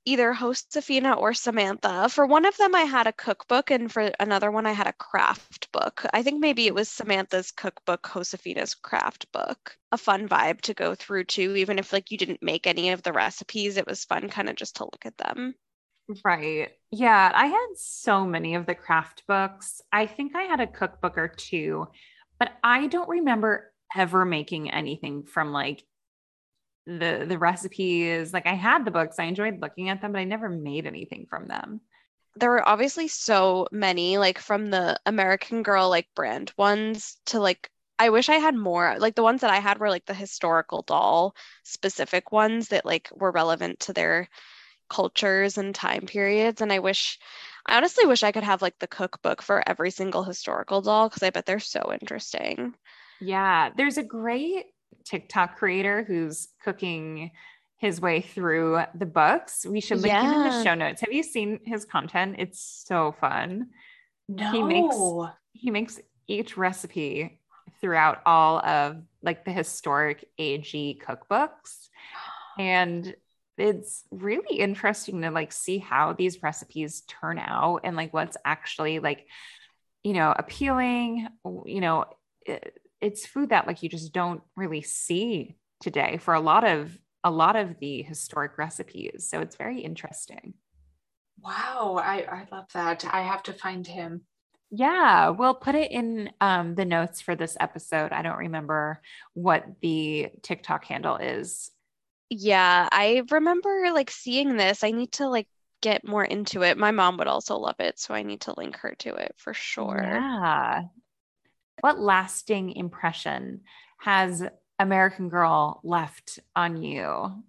either Josefina or Samantha. For one of them, I had a cookbook, and for another one, I had a craft book. I think maybe it was Samantha's cookbook, Josefina's craft book. A fun vibe to go through too, even if like you didn't make any of the recipes. It was fun kind of just to look at them. Right. Yeah. I had so many of the craft books. I think I had a cookbook or two, but I don't remember ever making anything from like the the recipes like i had the books i enjoyed looking at them but i never made anything from them there were obviously so many like from the american girl like brand ones to like i wish i had more like the ones that i had were like the historical doll specific ones that like were relevant to their cultures and time periods and i wish i honestly wish i could have like the cookbook for every single historical doll because i bet they're so interesting yeah there's a great TikTok creator who's cooking his way through the books. We should link yeah. him in the show notes. Have you seen his content? It's so fun. No. He makes he makes each recipe throughout all of like the historic AG cookbooks. And it's really interesting to like see how these recipes turn out and like what's actually like you know appealing you know it, it's food that like you just don't really see today for a lot of a lot of the historic recipes. So it's very interesting. Wow, I, I love that. I have to find him. Yeah, we'll put it in um, the notes for this episode. I don't remember what the TikTok handle is. Yeah, I remember like seeing this. I need to like get more into it. My mom would also love it, so I need to link her to it for sure. Yeah. What lasting impression has American Girl left on you?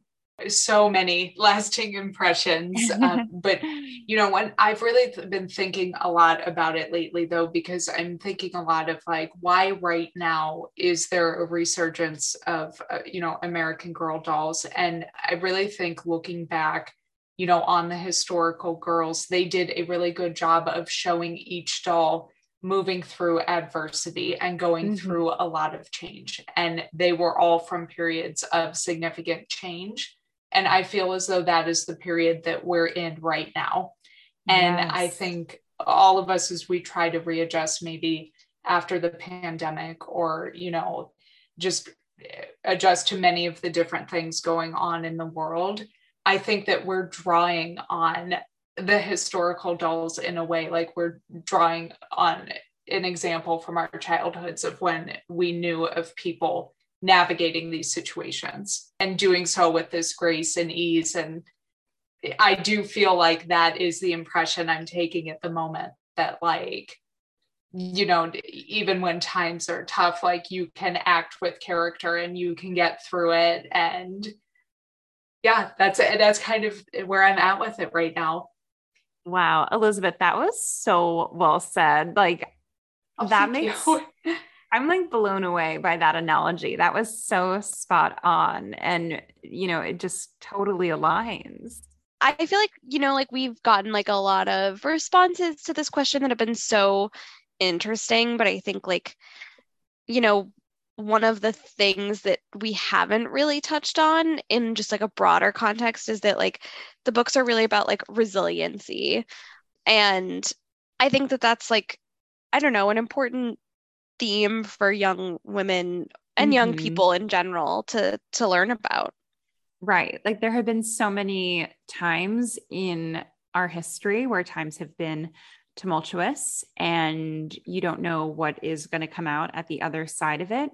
So many lasting impressions um, [laughs] but you know when i've really th- been thinking a lot about it lately though because i'm thinking a lot of like why right now is there a resurgence of uh, you know american girl dolls? And i really think looking back you know on the historical girls they did a really good job of showing each doll moving through adversity and going mm-hmm. through a lot of change. And they were all from periods of significant change and I feel as though that is the period that we're in right now. And yes. I think all of us, as we try to readjust, maybe after the pandemic or, you know, just eh, adjust to many of the different things going on in the world, I think that we're drawing on the historical dolls in a way like we're drawing on an example from our childhoods of when we knew of people navigating these situations and doing so with this grace and ease. And I do feel like that is the impression I'm taking at the moment that, like, you know, even when times are tough, like you can act with character and you can get through it. And yeah, that's it. That's kind of where I'm at with it right now. Wow, Elizabeth, that was so well said. Like, oh, that makes [laughs] I'm like blown away by that analogy. That was so spot on. And, you know, it just totally aligns. I feel like, you know, like we've gotten like a lot of responses to this question that have been so interesting. But I think, like, you know, one of the things that we haven't really touched on in just like a broader context is that like the books are really about like resiliency. And I think that that's like, I don't know, an important theme for young women and mm-hmm. young people in general to to learn about right like there have been so many times in our history where times have been tumultuous and you don't know what is going to come out at the other side of it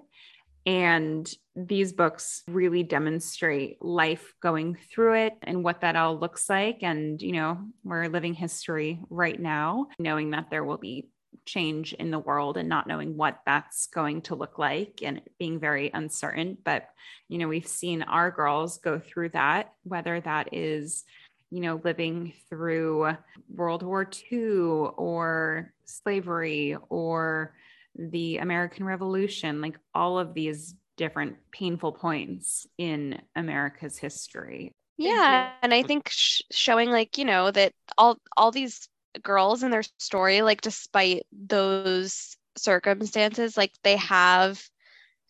and these books really demonstrate life going through it and what that all looks like. And, you know, we're living history right now, knowing that there will be change in the world and not knowing what that's going to look like and being very uncertain. But, you know, we've seen our girls go through that, whether that is, you know, living through World War II or slavery or the American Revolution, like all of these different painful points in America's history. Yeah, and I think sh- showing like, you know, that all all these girls in their story like despite those circumstances like they have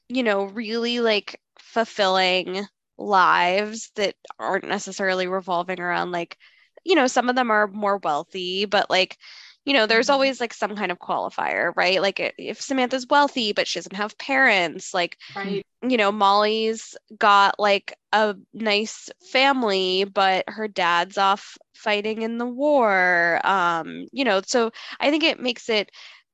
you know really like fulfilling lives that aren't necessarily revolving around like you know some of them are more wealthy but like you know there's mm-hmm. always like some kind of qualifier right like if samantha's wealthy but she doesn't have parents like right. you know molly's got like a nice family but her dad's off fighting in the war um you know so i think it makes it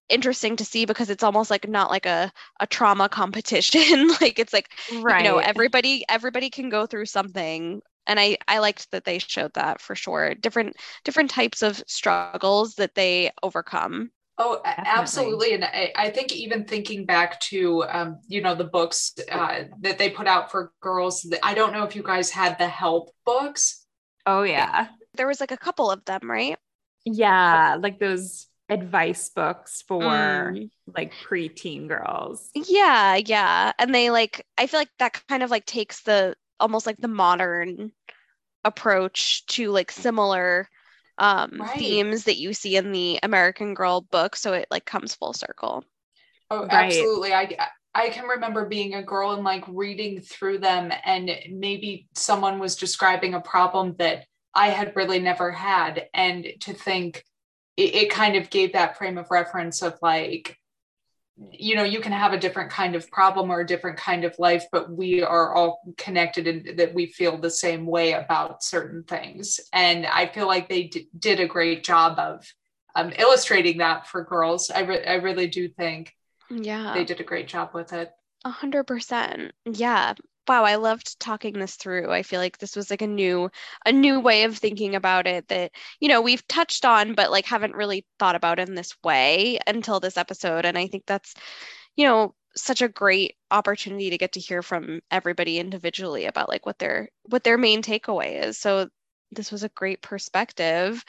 interesting to see because it's almost like not like a, a trauma competition [laughs] like it's like right. you know everybody everybody can go through something and i i liked that they showed that for sure different different types of struggles that they overcome Oh, Definitely. absolutely. And I, I, think even thinking back to, um, you know, the books uh, that they put out for girls, I don't know if you guys had the help books. Oh, yeah. There was like a couple of them, right? Yeah. Like those advice books for mm. like preteen girls. Yeah. Yeah. And they like, I feel like that kind of like takes the almost like the modern approach to like similar um, right. themes that you see in the American Girl book. So it like comes full circle. Oh, right. absolutely. I I can remember being a girl and like reading through them, and maybe someone was describing a problem that I had really never had, and to think it, it kind of gave that frame of reference of like you know you can have a different kind of problem or a different kind of life but we are all connected and that we feel the same way about certain things. And i feel like they d- did a great job of um, illustrating that for girls. I, re- I really do think yeah. they did a great job with it. A hundred percent. Yeah wow, I loved talking this through. I feel like this was like a new a new way of thinking about it that, you know, we've touched on but like haven't really thought about in this way until this episode and I think that's you know, such a great opportunity to get to hear from everybody individually about like what their what their main takeaway is. So this was a great perspective.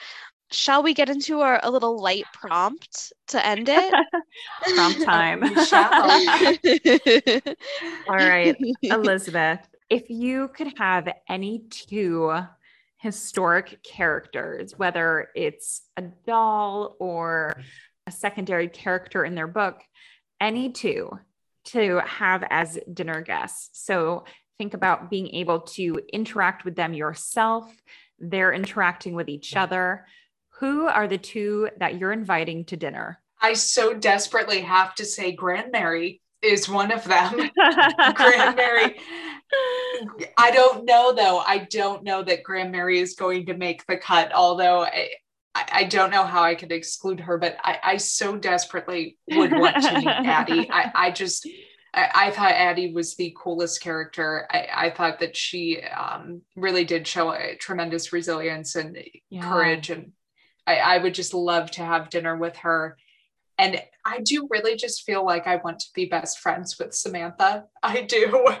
Shall we get into our a little light prompt to end it? [laughs] Prompt time. [laughs] [laughs] All right, Elizabeth, if you could have any two historic characters, whether it's a doll or a secondary character in their book, any two to have as dinner guests. So think about being able to interact with them yourself, they're interacting with each other. Who are the two that you're inviting to dinner? I so desperately have to say Grand Mary is one of them. [laughs] Grand Mary. I don't know though. I don't know that Grand Mary is going to make the cut, although I, I don't know how I could exclude her, but I, I so desperately would want to meet [laughs] Addy. I, I just I, I, thought Addy was the coolest character. I, I thought that she um, really did show a tremendous resilience and yeah. courage. And I, I would just love to have dinner with her. And I do really just feel like I want to be best friends with Samantha. I do. [laughs]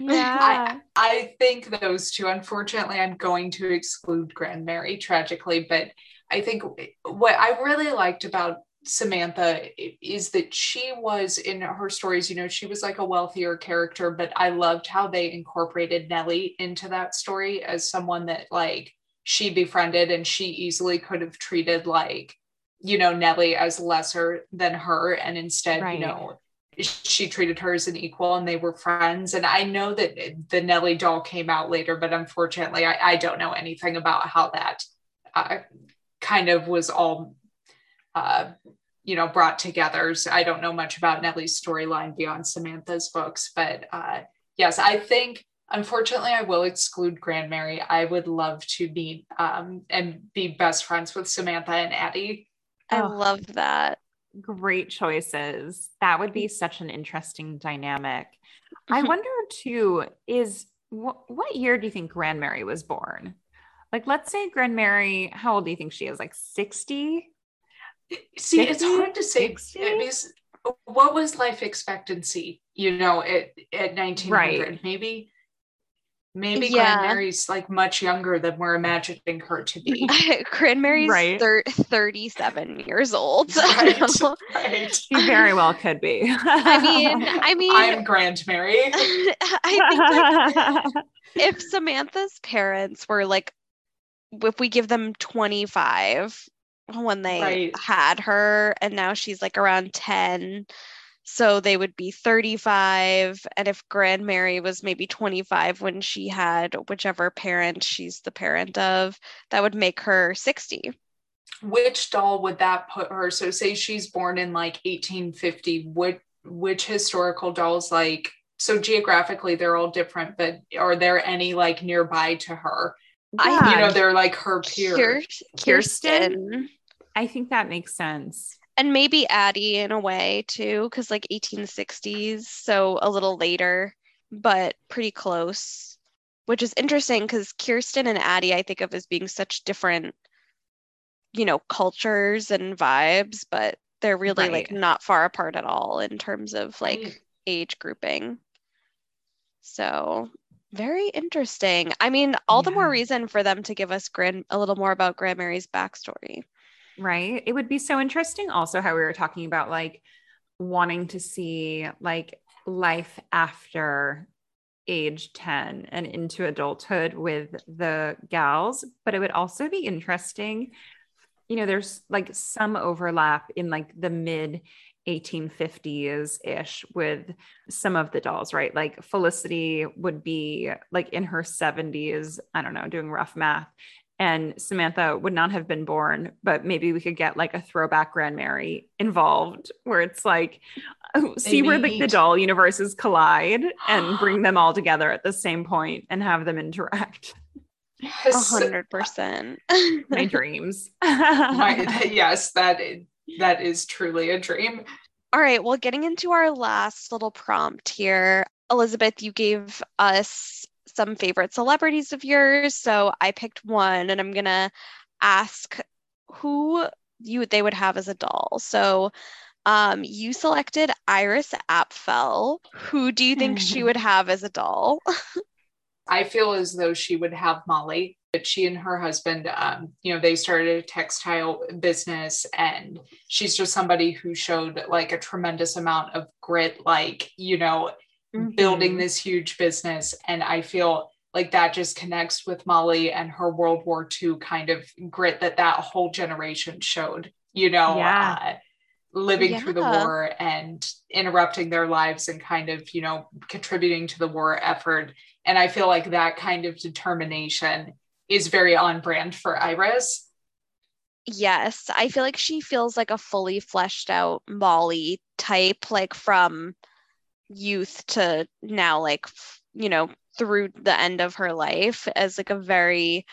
Yeah. I, I think those two, unfortunately, I'm going to exclude Grand Mary tragically, but I think what I really liked about Samantha is that she was in her stories, you know, she was like a wealthier character, but I loved how they incorporated Nellie into that story as someone that like she befriended and she easily could have treated like, you know, Nellie as lesser than her. And instead, right. you know, she treated her as an equal and they were friends. And I know that the Nellie doll came out later, but unfortunately, I, I don't know anything about how that uh, kind of was all uh, you know, brought together. So I don't know much about Nellie's storyline beyond Samantha's books, but uh, yes, I think unfortunately I will exclude Grand Mary. I would love to meet um, and be best friends with Samantha and Addy. I oh, love that. Great choices. That would be such an interesting dynamic. I wonder too, is wh- what year do you think Grand Mary was born? Like, let's say Grand Mary, how old do you think she is? Like 60? See, 60, it's hard to say because what was life expectancy, you know, at, at 1900? Right. Maybe maybe yeah. Grand Mary's like much younger than we're imagining her to be. [laughs] Grand Mary's right. thir- 37 years old. [laughs] Right, [laughs] right. She very well could be. I mean, I mean, I'm Grand Mary. I think like, if Samantha's parents were like, if we give them 25 when they right. had her and now she's like around 10 so they would be 35 and if grand mary was maybe 25 when she had whichever parent she's the parent of that would make her 60 which doll would that put her so say she's born in like 1850 what which historical dolls like so geographically they're all different but are there any like nearby to her I, you know, they're like her peers. Kirsten. Kirsten. I think that makes sense. And maybe Addy in a way too, because like 1860s, so a little later, but pretty close, which is interesting because Kirsten and Addy I think of as being such different, you know, cultures and vibes, but they're really right. like not far apart at all in terms of like right. age grouping. So very interesting. I mean, all yeah. the more reason for them to give us grand a little more about Grand Mary's backstory. Right. It would be so interesting also how we were talking about like wanting to see like life after age 10 and into adulthood with the gals, but it would also be interesting. You know, there's like some overlap in like the mid 1850s ish with some of the dolls, right? Like Felicity would be like in her 70s, I don't know, doing rough math and Samantha would not have been born, but maybe we could get like a throwback Grand Mary involved where it's like uh, see where like the doll universes collide and bring [gasps] them all together at the same point and have them interact. A [laughs] hundred percent. My [laughs] dreams. My, [laughs] yes, that is, that is truly a dream. All right. Well, getting into our last little prompt here, Elizabeth, you gave us some favorite celebrities of yours. So I picked one and I'm going to ask who you they would have as a doll. So Um, you selected Iris Apfel. Who do you think she [laughs] would have as a doll? I feel as though she would have Molly. But she and her husband, um, you know, they started a textile business, and she's just somebody who showed like a tremendous amount of grit, like, you know, mm-hmm. building this huge business. And I feel like that just connects with Molly and her World War II kind of grit that that whole generation showed, you know, yeah. uh, living yeah. through the war and interrupting their lives and kind of, you know, contributing to the war effort. And I feel like that kind of determination is very on brand for Iris. Yes, I feel like she feels like a fully fleshed out Molly type, like from youth to now, like, you know, through the end of her life as like a very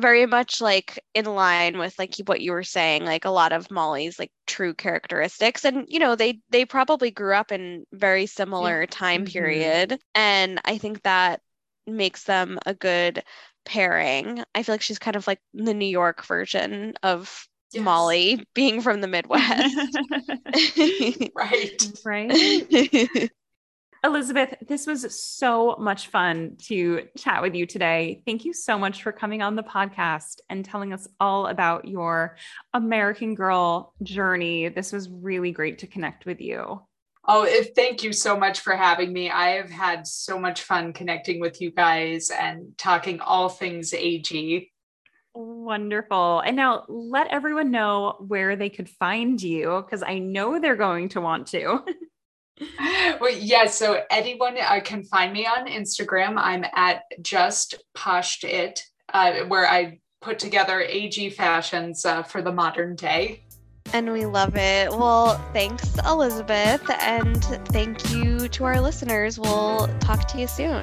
very much like in line with like what you were saying like a lot of molly's like true characteristics. And you know they they probably grew up in very similar time mm-hmm. period. And i think that makes them a good pairing. I feel like she's kind of like the new york version of yes. molly being from the midwest [laughs] right right [laughs] Elizabeth, this was so much fun to chat with you today. Thank you so much for coming on the podcast and telling us all about your American Girl journey. This was really great to connect with you. Oh, thank you so much for having me. I have had so much fun connecting with you guys and talking all things AG. Wonderful. And now let everyone know where they could find you because I know they're going to want to. [laughs] well, yeah. So anyone uh, can find me on Instagram. I'm at just poshed it, uh, where I put together AG fashions uh, for the modern day. And we love it. Well, thanks, Elizabeth. And thank you to our listeners. We'll talk to you soon.